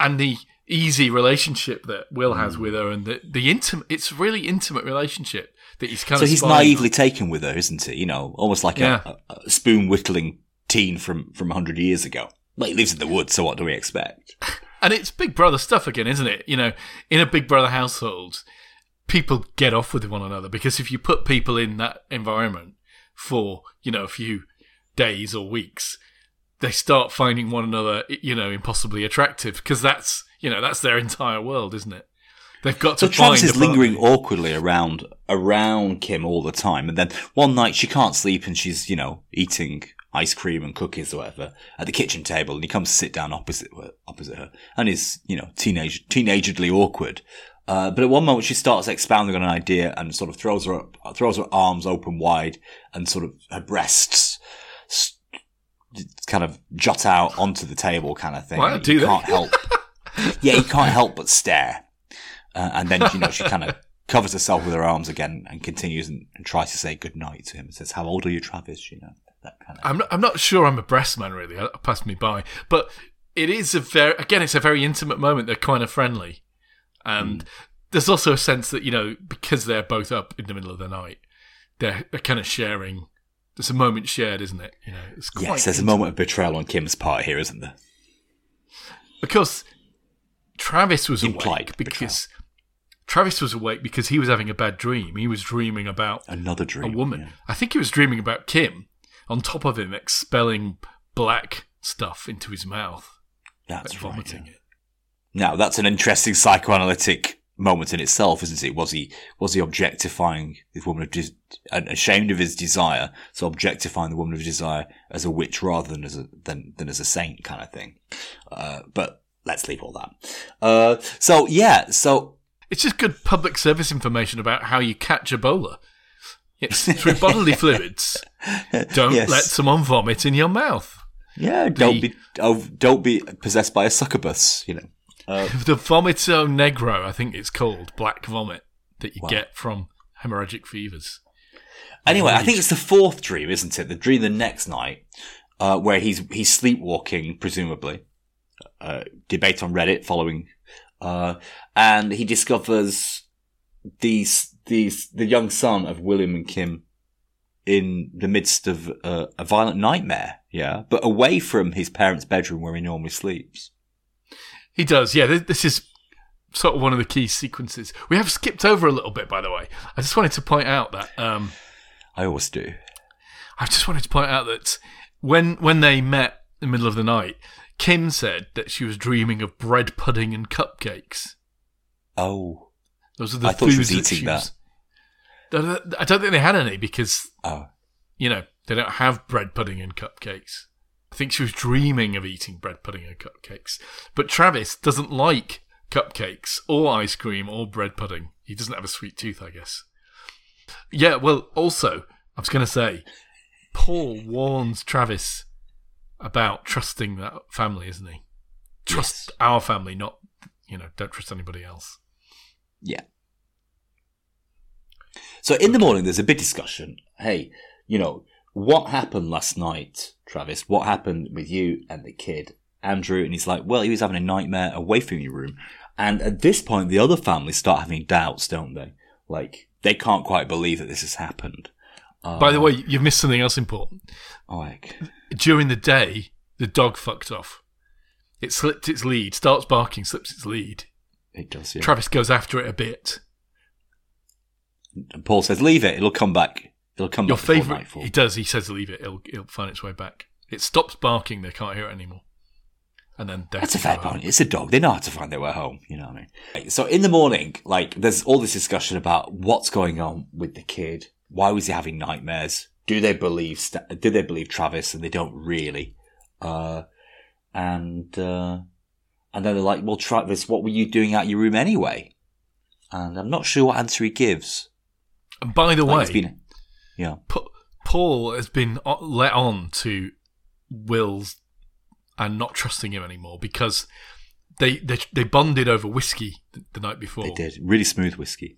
and the easy relationship that Will has hmm. with her, and the the intimate. It's a really intimate relationship that he's kind So of. So he's naively on. taken with her, isn't he? You know, almost like Yeah. a, a, spoon whittling teen from from hundred years ago. Well, he lives in the woods, so what do we expect? And it's Big Brother stuff again, isn't it? You know, in a Big Brother household, people get off with one another because if you put people in that environment for, you know, a few days or weeks, they start finding one another, you know, impossibly attractive because that's, you know, that's their entire world, isn't it? They've got So to Travis find is lingering awkwardly around around Kim all the time, and then one night she can't sleep, and she's you know eating ice cream and cookies or whatever at the kitchen table, and he comes to sit down opposite her, opposite her, and is you know teenage teenagedly awkward. Uh, but at one moment she starts expounding on an idea and sort of throws her up, throws her arms open wide, and sort of her breasts kind of jut out onto the table, kind of thing. And do you can't help. yeah, you can't help but stare. Uh, and then, you know, she kind of covers herself with her arms again and continues and, and tries to say good night to him and says, How old are you, Travis? You know, that kind of. I'm not, I'm not sure I'm a breast man, really. That passed me by. But it is a very, again, it's a very intimate moment. They're kind of friendly. And mm. there's also a sense that, you know, because they're both up in the middle of the night, they're, they're kind of sharing. There's a moment shared, isn't it? You know, it's quite Yes, there's a moment of betrayal on Kim's part here, isn't there? Because Travis was Implied awake because Travis was awake because he was having a bad dream. He was dreaming about Another dream. a woman. yeah. I think he was dreaming about Kim on top of him expelling black stuff into his mouth That's and right, yeah. it. Now that's an interesting psychoanalytic moment in itself, isn't it? Was he was he objectifying this woman of and ashamed of his desire, so objectifying the woman of desire as a witch rather than as a than, than as a saint kind of thing? Uh, but let's leave all that. Uh, so yeah, so It's just good public service information about how you catch Ebola. It's through bodily fluids. Don't Yes. let someone vomit in your mouth. yeah, don't The- be oh, don't be possessed by a succubus, you know. The vomito negro, I think it's called, black vomit that you Wow. get from hemorrhagic fevers. Anyway, I think it's the fourth dream, isn't it? The dream the next night, uh, where he's he's sleepwalking, presumably. Uh, debate on Reddit following, uh, and he discovers these these the young son of William and Kim in the midst of uh, a violent nightmare. Yeah, but away from his parents' bedroom where he normally sleeps. He does, yeah. This, this is sort of one of the key sequences. We have skipped over a little bit, by the way. I just wanted to point out that um, I always do. I just wanted to point out that when when they met in the middle of the night, Kim said that she was dreaming of bread pudding and cupcakes. Oh, Those are the I thought she was foods eating was- I don't think they had any because oh, you know they don't have bread pudding and cupcakes. I think she was dreaming of eating bread pudding and cupcakes. But Travis doesn't like cupcakes or ice cream or bread pudding. He doesn't have a sweet tooth, I guess. Yeah, well, also, I was going to say, Paul warns Travis about trusting that family, isn't he? Trust Yes. our family, not, you know, don't trust anybody else. Yeah. So in the morning, there's a big discussion. Hey, you know, what happened last night, Travis? What happened with you and the kid, Andrew? And he's like, well, he was having a nightmare away from your room. And at this point, the other families start having doubts, don't they? Like, they can't quite believe that this has happened. Uh, By the way, you've missed something else important. like, during the day, the dog fucked off. It slipped its lead, starts barking, slips its lead. it does, yeah. Travis goes after it a bit. And Paul says, leave it. It'll come back. It'll come Your back nightfall. he does. He says, "Leave it. It'll, it'll find its way back." It stops barking. They can't hear it anymore. And then That's a fair go home. point. It's a dog. They know how to find their way home. You know what I mean? So in the morning, like, there's all this discussion about what's going on with the kid. Why was he having nightmares? Do they believe? St- do they believe Travis? And they don't really. Uh, and uh, and then they're like, "Well, Travis, what were you doing out your room anyway?" And I'm not sure what answer he gives. And by the Like, way, been- yeah, Pa- Paul has been uh, let on to Will's and not trusting him anymore because they they, they bonded over whiskey the, night before. they did really smooth whiskey.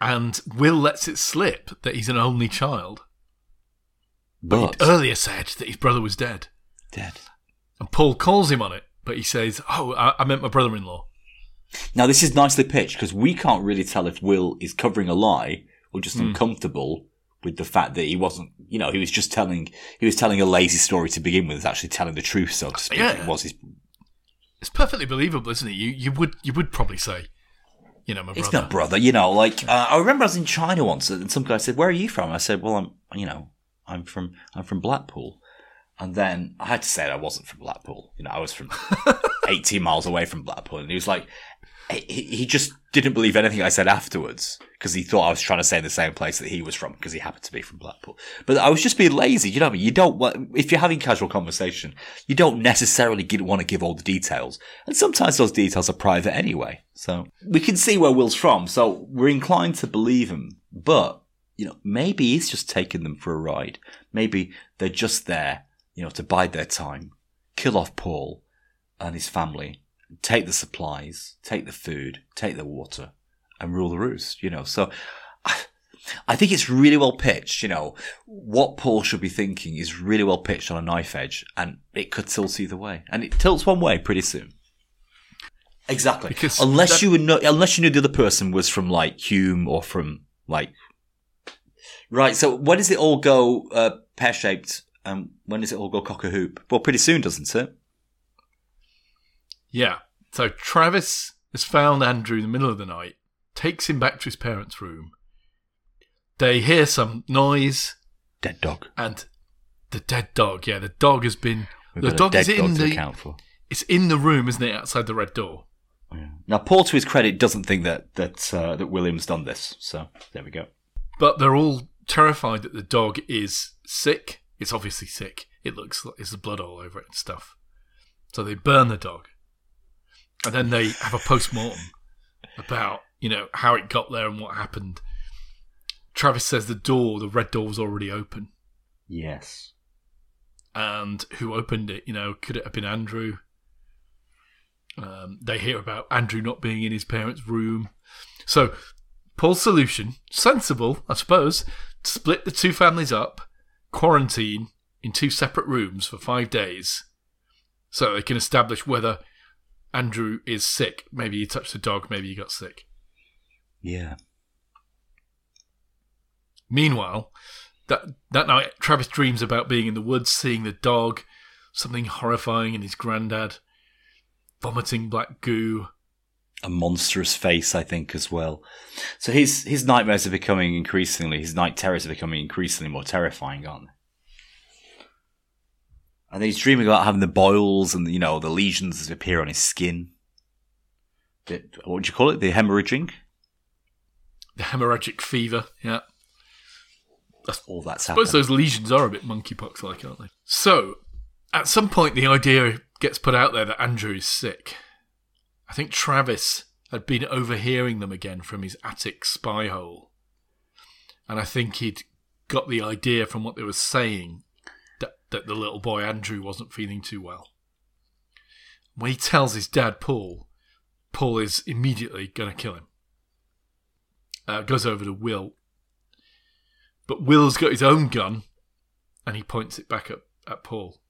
And Will lets it slip that he's an only child. But He'd earlier said that his brother was dead. dead. And Paul calls him on it, but he says, Oh, I, I meant my brother in law. Now this is nicely pitched because we can't really tell if Will is covering a lie or just Hmm. uncomfortable with the fact that he wasn't, you know, he was just telling, he was telling a lazy story to begin with, is actually telling the truth, so to speak. Yeah. It was his, It's perfectly believable, isn't it? You you would you would probably say, you know, my it's brother. not brother, you know, like, uh, I remember I was in China once and some guy said, where are you from? I said, well, I'm, you know, I'm from, I'm from Blackpool. And then I had to say I wasn't from Blackpool. You know, I was from 18 miles away from Blackpool. And he was like, he, he just didn't believe anything I said afterwards because he thought I was trying to say the same place that he was from because he happened to be from Blackpool. But I was just being lazy. You know what I mean? You don't, if you're having casual conversation, you don't necessarily get, want to give all the details. And sometimes those details are private anyway. So we can see where Will's from. So we're inclined to believe him. But, you know, maybe he's just taking them for a ride. Maybe they're just there, you know, to bide their time, kill off Paul and his family, take the supplies, take the food, take the water, and rule the roost, you know. So I, I think it's really well pitched, you know. What Paul should be thinking is really well pitched on a knife edge, and it could tilt either way. And it tilts one way pretty soon. Exactly. Because unless that- you would know, unless you knew the other person was from like Hume or from like Right. So when does it all go uh, pear shaped? And when does it all go cock a hoop? Well, pretty soon, doesn't it? Yeah. So Travis has found Andrew in the middle of the night, takes him back to his parents' room. They hear some noise Dead dog. and the dead dog. Yeah, the dog has been. We've the got dog a is in the. account for. It's in the room, isn't it, outside the red door? Now, Paul, to his credit, doesn't think that that uh, that William's done this. So there we go. But they're all terrified that the dog is sick. It's obviously sick. It looks like there's blood all over it and stuff. So they burn the dog. And then they have a post mortem about, you know, how it got there and what happened. Travis says the door, the red door was already open. Yes. And who opened it? You know, could it have been Andrew? Um, they hear about Andrew not being in his parents' room. So, Paul's solution, sensible, I suppose, split the two families up, quarantine in two separate rooms for five days, so they can establish whether Andrew is sick. Maybe he touched the dog, maybe he got sick. Yeah. Meanwhile, that that night, Travis dreams about being in the woods, seeing the dog, something horrifying in his granddad, vomiting black goo. A monstrous face, I think, as well. So his his nightmares are becoming increasingly, his night terrors are becoming increasingly more terrifying, aren't they? And then he's dreaming about having the boils and you know the lesions that appear on his skin. The, what would you call it? The hemorrhaging. The hemorrhagic fever, yeah. That's all that's I suppose those lesions are a bit monkeypox like, aren't they? So, at some point, the idea gets put out there that Andrew is sick. I think Travis had been overhearing them again from his attic spy hole. And I think he'd got the idea from what they were saying that, the little boy Andrew wasn't feeling too well. When he tells his dad, Paul, Paul is immediately going to kill him. Uh, goes over to Will but Will's got his own gun, and he points it back at, at Paul.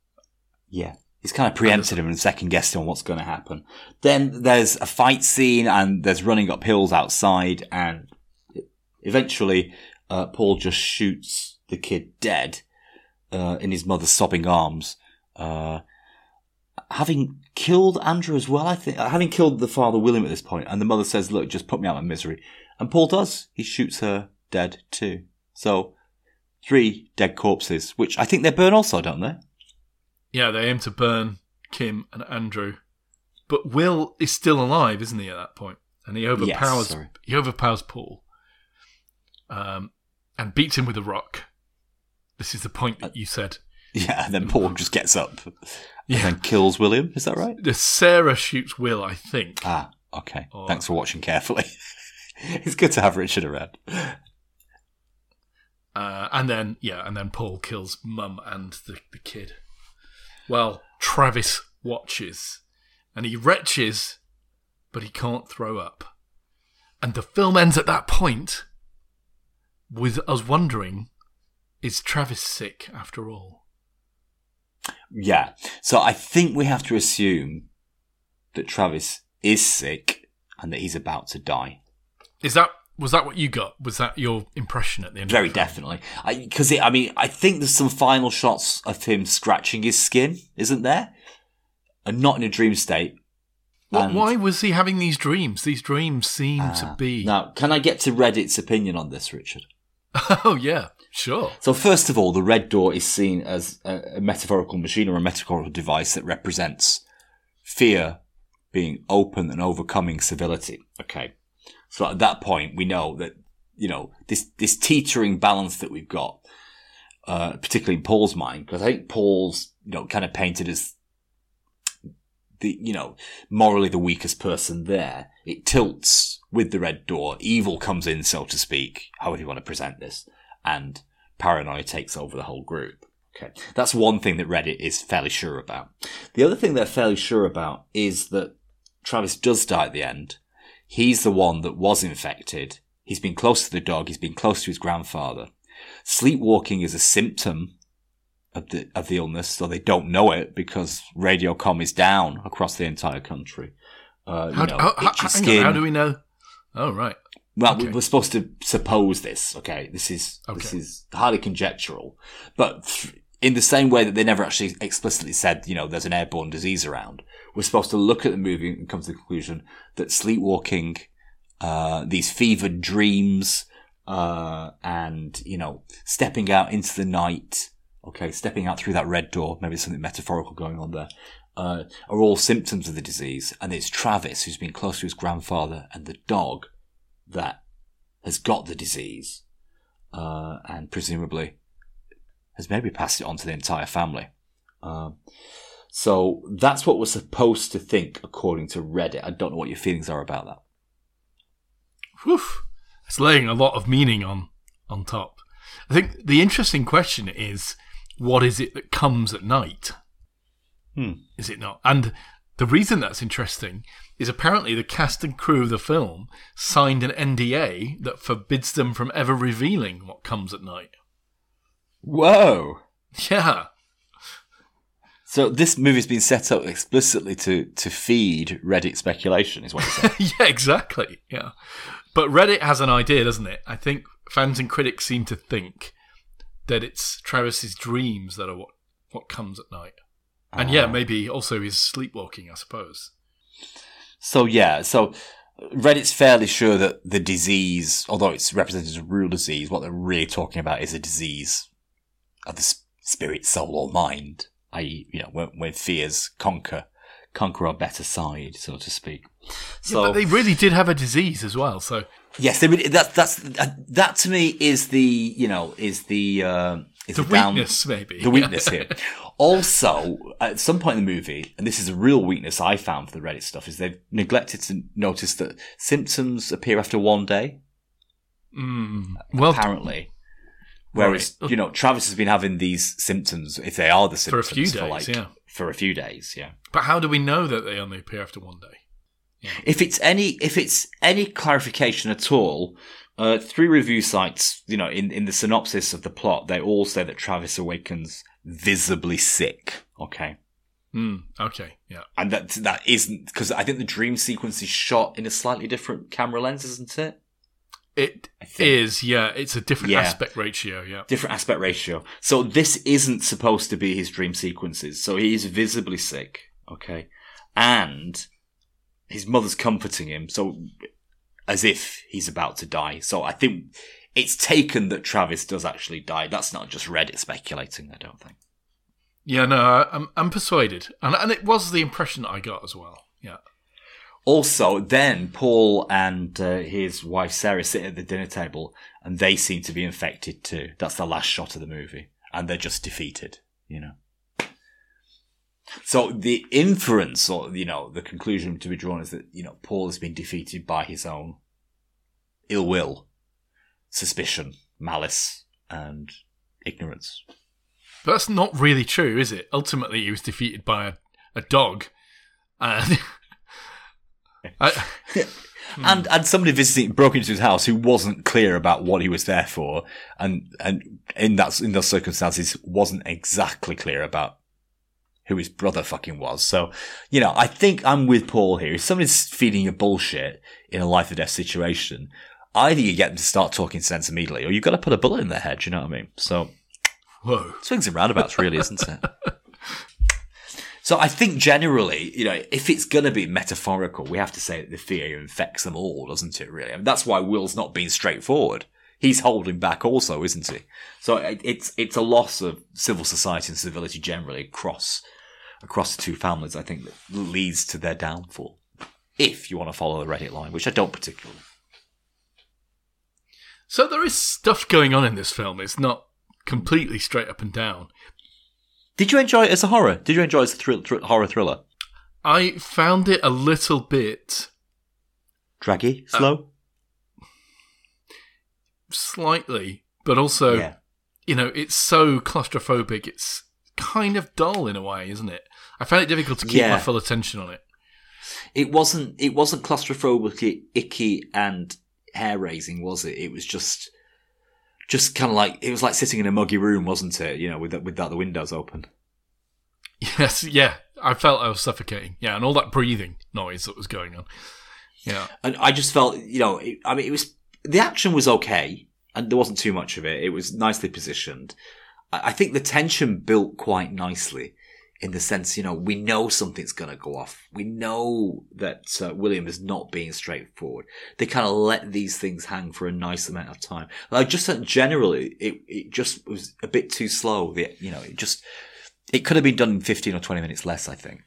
Yeah. He's kind of preempted him and second guessed him on what's going to happen. Then there's a fight scene and there's running up hills outside and eventually uh, Paul just shoots the kid dead uh, in his mother's sobbing arms. Uh, having killed Andrew as well, I think, having killed the father William at this point, and the mother says, "Look, just put me out of my misery." And Paul does. He shoots her dead too. So three dead corpses, which I think they burn also, don't they? Yeah, they aim to burn Kim and Andrew, but Will is still alive, isn't he? At that point, and he overpowers sorry. he overpowers Paul, um, and beats him with a rock. This is the point that you said. Yeah, and then Paul just gets up Yeah. and then kills William. Is that right? Sarah shoots Will, I think. Ah, okay. Oh. Thanks for watching carefully. it's good to have Richard around. Uh, and then, yeah, and then Paul kills Mum and the, the kid. Well, Travis watches and he retches, but he can't throw up. And the film ends at that point with us wondering is Travis sick after all? Yeah. So I think we have to assume that Travis is sick and that he's about to die. Is that was that what you got? Was that your impression at the end? Very of the definitely. Because, I, mean, I think there's some final shots of him scratching his skin, isn't there? And not in a dream state. And- why was he having these dreams? These dreams seem to Ah. be. Now, can I get to Reddit's opinion on this, Richard? Oh yeah, sure. So first of all, the red door is seen as a, metaphorical machine or a metaphorical device that represents fear being open and overcoming civility. Okay. So at that point, we know that, you know, this, this teetering balance that we've got, uh, particularly in Paul's mind, because I think Paul's, you know, kind of painted as the, you know, morally the weakest person there. It tilts with the red door. Evil comes in, so to speak, however you want to present this, and paranoia takes over the whole group. Okay. That's one thing that Reddit is fairly sure about. The other thing they're fairly sure about is that Travis does die at the end. He's the one that was infected. He's been close to the dog. He's been close to his grandfather. Sleepwalking is a symptom of the of the illness, so they don't know it because radiocom is down across the entire country. Uh, you know, how, how, itchy on, how do we know? Oh right. Well, Okay. we we're supposed to suppose this. Okay, this is this is highly conjectural, but th- in the same way that they never actually explicitly said, you know, there's an airborne disease around, we're supposed to look at the movie and come to the conclusion that sleepwalking, uh, these fevered dreams, uh, and, you know, stepping out into the night, okay, stepping out through that red door, maybe something metaphorical going on there, uh, are all symptoms of the disease. And it's Travis who's been close to his grandfather and the dog that has got the disease, uh, and presumably has maybe passed it on to the entire family. Um, so that's what we're supposed to think, according to Reddit. I don't know what your feelings are about that. Whew. It's laying a lot of meaning on on top. I think the interesting question is, what is it that comes at night? Hmm. Is it not? And the reason that's interesting is apparently the cast and crew of the film signed an NDA that forbids them from ever revealing what comes at night. Whoa! Yeah. So this movie's been set up explicitly to to feed Reddit speculation, is what you're saying. yeah, exactly. Yeah. But Reddit has an idea, doesn't it? I think fans and critics seem to think that it's Travis's dreams that are what, what comes at night. And yeah, ah. maybe also his sleepwalking, I suppose. So yeah, so Reddit's fairly sure that the disease, although it's represented as a real disease, what they're really talking about is a disease of the spirit, soul, or mind. I.e., you know, when, when fears conquer, conquer our better side, so to speak. So yeah, but they really did have a disease as well. So yes, they really, that that's uh, that to me is the you know is the uh, is the down- weakness, maybe. the weakness here. Also, at some point in the movie, and this is a real weakness I found for the Reddit stuff, is they've neglected to notice that symptoms appear after one day, Mm, well, apparently. Whereas, Right. you know, Travis has been having these symptoms, if they are the symptoms, For a few days, like, yeah. For a few days, yeah. but how do we know that they only appear after one day? If it's any, if it's any clarification at all, uh, three review sites, you know, in, in the synopsis of the plot, they all say that Travis awakens visibly sick. Okay. Mm, okay, yeah. and that that isn't because I think the dream sequence is shot in a slightly different camera lens, isn't it? It is, yeah. It's a different Yeah. aspect ratio, yeah. Different aspect ratio. So this isn't supposed to be his dream sequences. So he is visibly sick, okay, and his mother's comforting him, so as if he's about to die. So I think it's taken that Travis does actually die. That's not just Reddit speculating. I don't think. Yeah, no, I'm, I'm persuaded. And, and it was the impression that I got as well, yeah. Also, then Paul and uh, his wife Sarah sit at the dinner table, and they seem to be infected too. That's the last shot of the movie, and they're just defeated. You know. So the inference, or you know, the conclusion to be drawn is that you know Paul has been defeated by his own ill will, suspicion, malice, and ignorance. But that's not really true, is it? Ultimately, he was defeated by a, a dog. I, hmm. And and somebody visiting broke into his house who wasn't clear about what he was there for, and and in that in those circumstances wasn't exactly clear about who his brother fucking was. So, you know, I think I'm with Paul here. If somebody's feeding you bullshit in a life or death situation, either you get them to start talking sense immediately, or you've got to put a bullet in their head. You know what I mean? So whoa. swings and roundabouts, really, isn't it? So I think generally, you know, if it's going to be metaphorical, we have to say that the fear infects them all, doesn't it? Really, I mean, that's why Will's not being straightforward. He's holding back, also, isn't he? So it, it's it's a loss of civil society and civility generally across across the two families. I think that leads to their downfall. If you want to follow the Reddit line, which I don't particularly. So there is stuff going on in this film. It's not completely straight up and down. Did you enjoy it as a horror? Did you enjoy it as a thrill, thr- horror thriller? I found it a little bit Draggy, slow. Uh, slightly, but also, yeah. you know, it's so claustrophobic. It's kind of dull in a way, isn't it? I found it difficult to keep Yeah. my full attention on it. It wasn't. It wasn't claustrophobically icky and hair raising, was it? It was just, just kind of like it was like sitting in a muggy room, wasn't it? You know, with that, with that the windows open. Yes, yeah. I felt I was suffocating. Yeah, and all that breathing noise that was going on. Yeah. And I just felt, you know, it, I mean, it was the action was okay, and there wasn't too much of it. It was nicely positioned. I I think the tension built quite nicely in the sense, you know, we know something's going to go off. We know that uh, William is not being straightforward. They kind of let these things hang for a nice amount of time. Like just that generally, it, it just was a bit too slow. The, you know, it just, it could have been done in 15 or 20 minutes less, I think.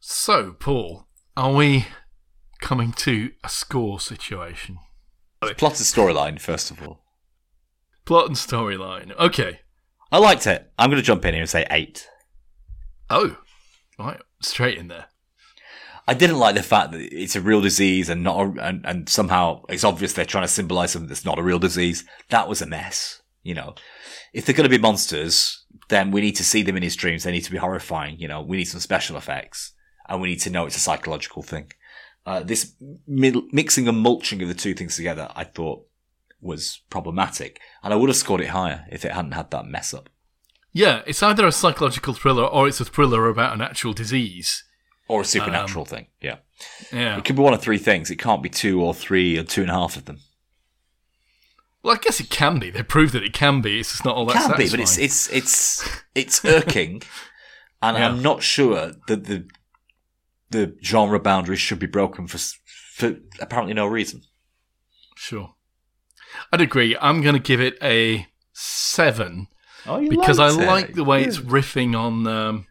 So, Paul, are we coming to a score situation? Plot and storyline, first of all. Plot and storyline. Okay. I liked it. I'm going to jump in here and say eight. Oh, right, straight in there. I didn't like the fact that it's a real disease and not, a, and, and somehow it's obvious they're trying to symbolize something that's not a real disease. That was a mess. You know, if they're going to be monsters, then we need to see them in his dreams. They need to be horrifying. You know, we need some special effects and we need to know it's a psychological thing. Uh, this mid- mixing and mulching of the two things together, I thought was problematic, and I would have scored it higher if it hadn't had that mess up. Yeah, it's either a psychological thriller or it's a thriller about an actual disease. Or a supernatural um, thing, yeah. Yeah. It could be one of three things. It can't be two or three or two and a half of them. Well, I guess it can be. They proved that it can be. It's just not all that can be, but it's it's it's it's irking, and Yeah. I'm not sure that the the genre boundaries should be broken for for apparently no reason. Sure. I'd agree. I'm going to give it a seven Oh, you because I it. like the way it's riffing on. Um,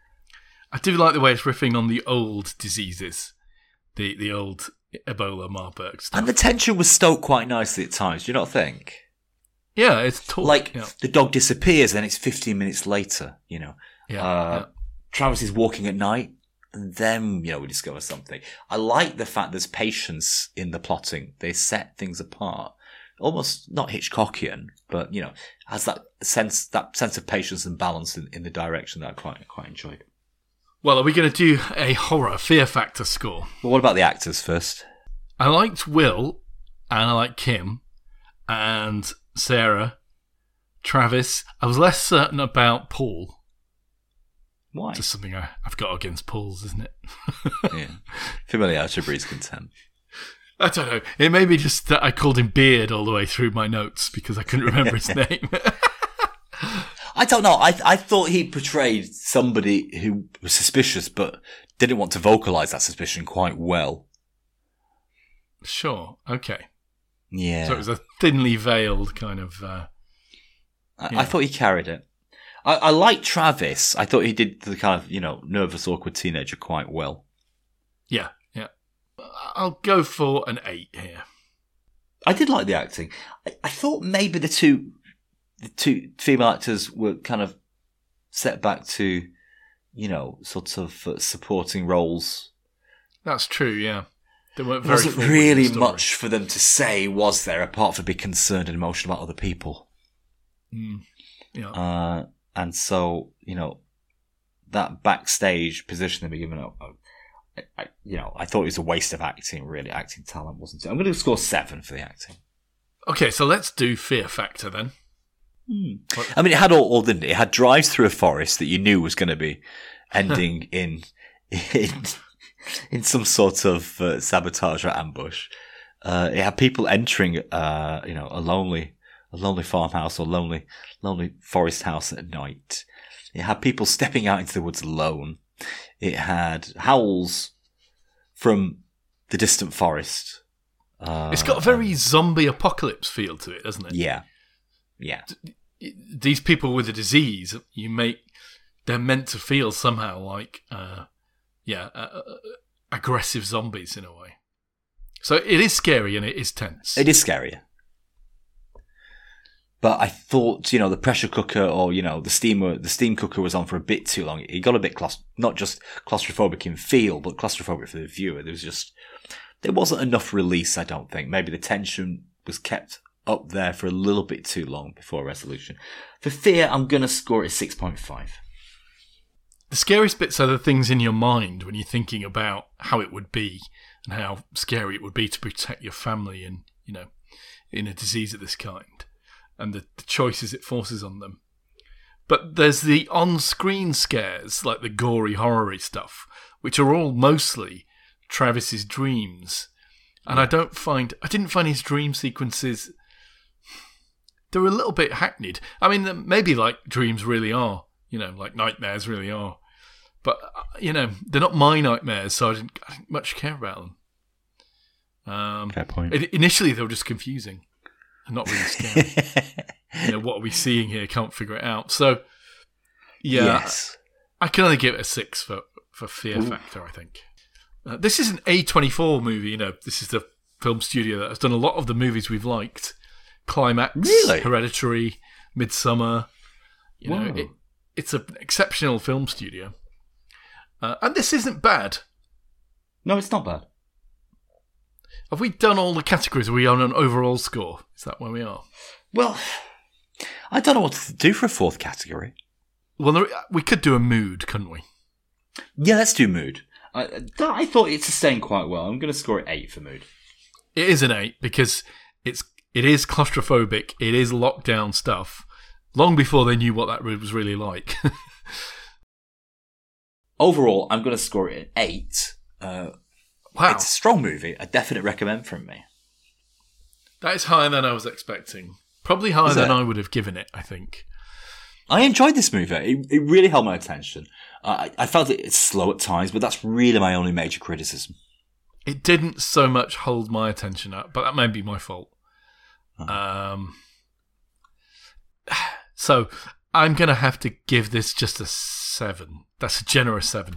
I do like the way it's riffing on the old diseases, the the old Ebola, Marburg stuff. and the tension was stoked quite nicely at times. Do you not think? yeah, it's. Like yeah, the dog disappears, and it's 15 minutes later. You know, yeah, uh, Travis is walking at night, and then you know we discover something. I like the fact there's patience in the plotting. They set things apart, almost not Hitchcockian, but you know, has that sense that sense of patience and balance in, in the direction that I quite quite enjoyed. Well, are we going to do a horror fear factor score? Well, what about the actors first? I liked Will, and I liked Kim, and Sarah, Travis. I was less certain about Paul. Why? It's just something I, I've got against Pauls, isn't it? yeah. Familiarity breeds contempt. I don't know. It may be just that I called him Beard all the way through my notes because I couldn't remember his name. I don't know. I I thought he portrayed somebody who was suspicious, but didn't want to vocalize that suspicion quite well. sure. Okay. Yeah. So it was a thinly veiled kind of. Uh, I, Yeah. I thought he carried it. I, I like Travis. I thought he did the kind of, you know, nervous, awkward teenager quite well. yeah, yeah. I'll go for an eight here. I did like the acting. I, I thought maybe the two, the two female actors were kind of set back to, you know, sort of uh, supporting roles. That's true. Yeah. They weren't There wasn't in the really much for them to say, was there, apart from be concerned and emotional about other people. Mm, yeah. Uh, and so, you know, that backstage position they were given up, I, I, you know, I thought it was a waste of acting, really. Acting talent wasn't it? I'm going to score seven for the acting. Okay, so let's do fear factor then. I mean, it had all, all didn't it? It had drives through a forest that you knew was going to be ending in, in, in some sort of uh, sabotage or ambush. Uh, it had people entering, uh, you know, a lonely, a lonely farmhouse or lonely, lonely forest house at night. It had people stepping out into the woods alone. It had howls from the distant forest. Uh, It's got a very zombie apocalypse feel to it, doesn't it? yeah, yeah. These people with a disease, you make they're meant to feel somehow like, uh, yeah, uh, uh, aggressive zombies in a way. So it is scary and it is tense. It is scarier. But I thought, you know, the pressure cooker or, you know, the steamer, the steam cooker was on for a bit too long. It got a bit claust- not just claustrophobic in feel, but claustrophobic for the viewer. There was just, there wasn't enough release, I don't think. Maybe the tension was kept up there for a little bit too long before resolution. For fear, I'm going to score it 6.5. The scariest bits are the things in your mind when you're thinking about how it would be and how scary it would be to protect your family and, you know, in a disease of this kind and the, the choices it forces on them. But there's the on screen scares, like the gory, horror stuff, which are all mostly Travis's dreams. And I don't find, I didn't find his dream sequences they're a little bit hackneyed. I mean, maybe like dreams really are, you know, like nightmares really are. But uh, you know, they're not my nightmares, so I didn't, I didn't much care about them. Um, Fair point. it- initially, they were just confusing and not really scary. you know, what are we seeing here? Can't figure it out. So, yeah, Yes. I can only give it a six for for fear factor. I think uh, this is an A twenty four movie. You know, this is the film studio that has done a lot of the movies we've liked. Climax, Really? Hereditary, Midsommar. You know, it, it's an exceptional film studio, uh, and this isn't bad. No, it's not bad. Have we done all the categories? Are we on an overall score? Is that where we are? Well, I don't know what to do for a fourth category. Well, there, we could do a mood, couldn't we? Yeah, let's do mood. I, I thought it sustained quite well. I'm going to score it eight for mood. It is an eight because it's it is claustrophobic. It is lockdown stuff. Long before they knew what that was really like. Overall, I'm going to score it an eight. Uh, wow, It's a strong movie. A definite recommend from me. that is higher than I was expecting. Probably higher Is than it? I would have given it. I think. I enjoyed this movie. It, it really held my attention. I, I felt it, it's slow at times, but that's really my only major criticism. It didn't so much hold my attention up, but that may be my fault. Um, so I'm gonna have to give this just a seven. That's a generous seven.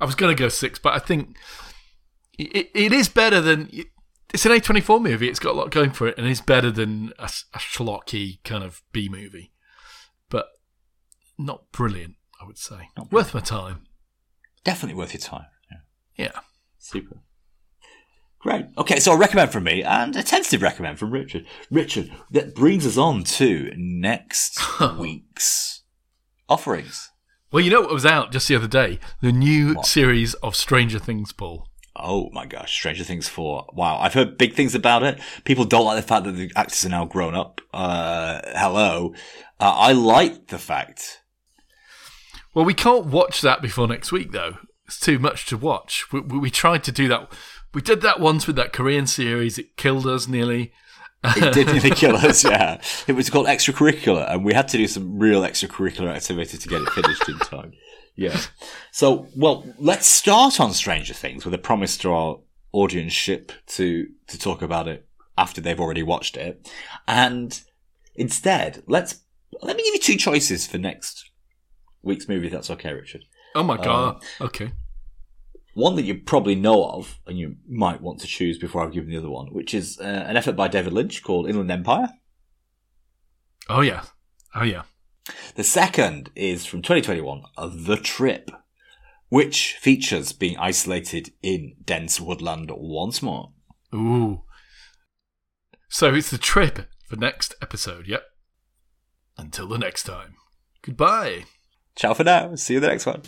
I was gonna go six, but I think it, it is better than. It's an A24 movie. It's got a lot going for it, and it's better than a, a schlocky kind of B movie, but not brilliant. I would say Not worth my time. Definitely worth your time. Yeah. Yeah. Super. Great. Okay, so a recommend from me and a tentative recommend from Richard. Richard, that brings us on to next week's offerings. Well, you know what was out just the other day? The new What? series of Stranger Things, Paul. Oh my gosh, Stranger Things 4. Wow, I've heard big things about it. People don't like the fact that the actors are now grown up. Uh, hello. Uh, I like the fact. Well, we can't watch that before next week, though. It's too much to watch. We, we, we tried to do that. We did that once with that Korean series. It killed us nearly. It did nearly kill us, yeah. It was called extracurricular, and we had to do some real extracurricular activity to get it finished in time. Yeah. So, well, let's start on Stranger Things with a promise to our audience ship to to talk about it after they've already watched it, and instead, let's let me give you two choices for next week's movie. If that's okay, Richard. Oh my um, god. okay. One that you probably know of, and you might want to choose before I've given the other one, which is uh, an effort by David Lynch called Inland Empire. Oh yeah. Oh yeah. The second is from 2021, uh, The Trip, which features being isolated in dense woodland once more. Ooh. So it's the trip for next episode. Yep. Until the next time. Goodbye. Ciao for now. See you in the next one.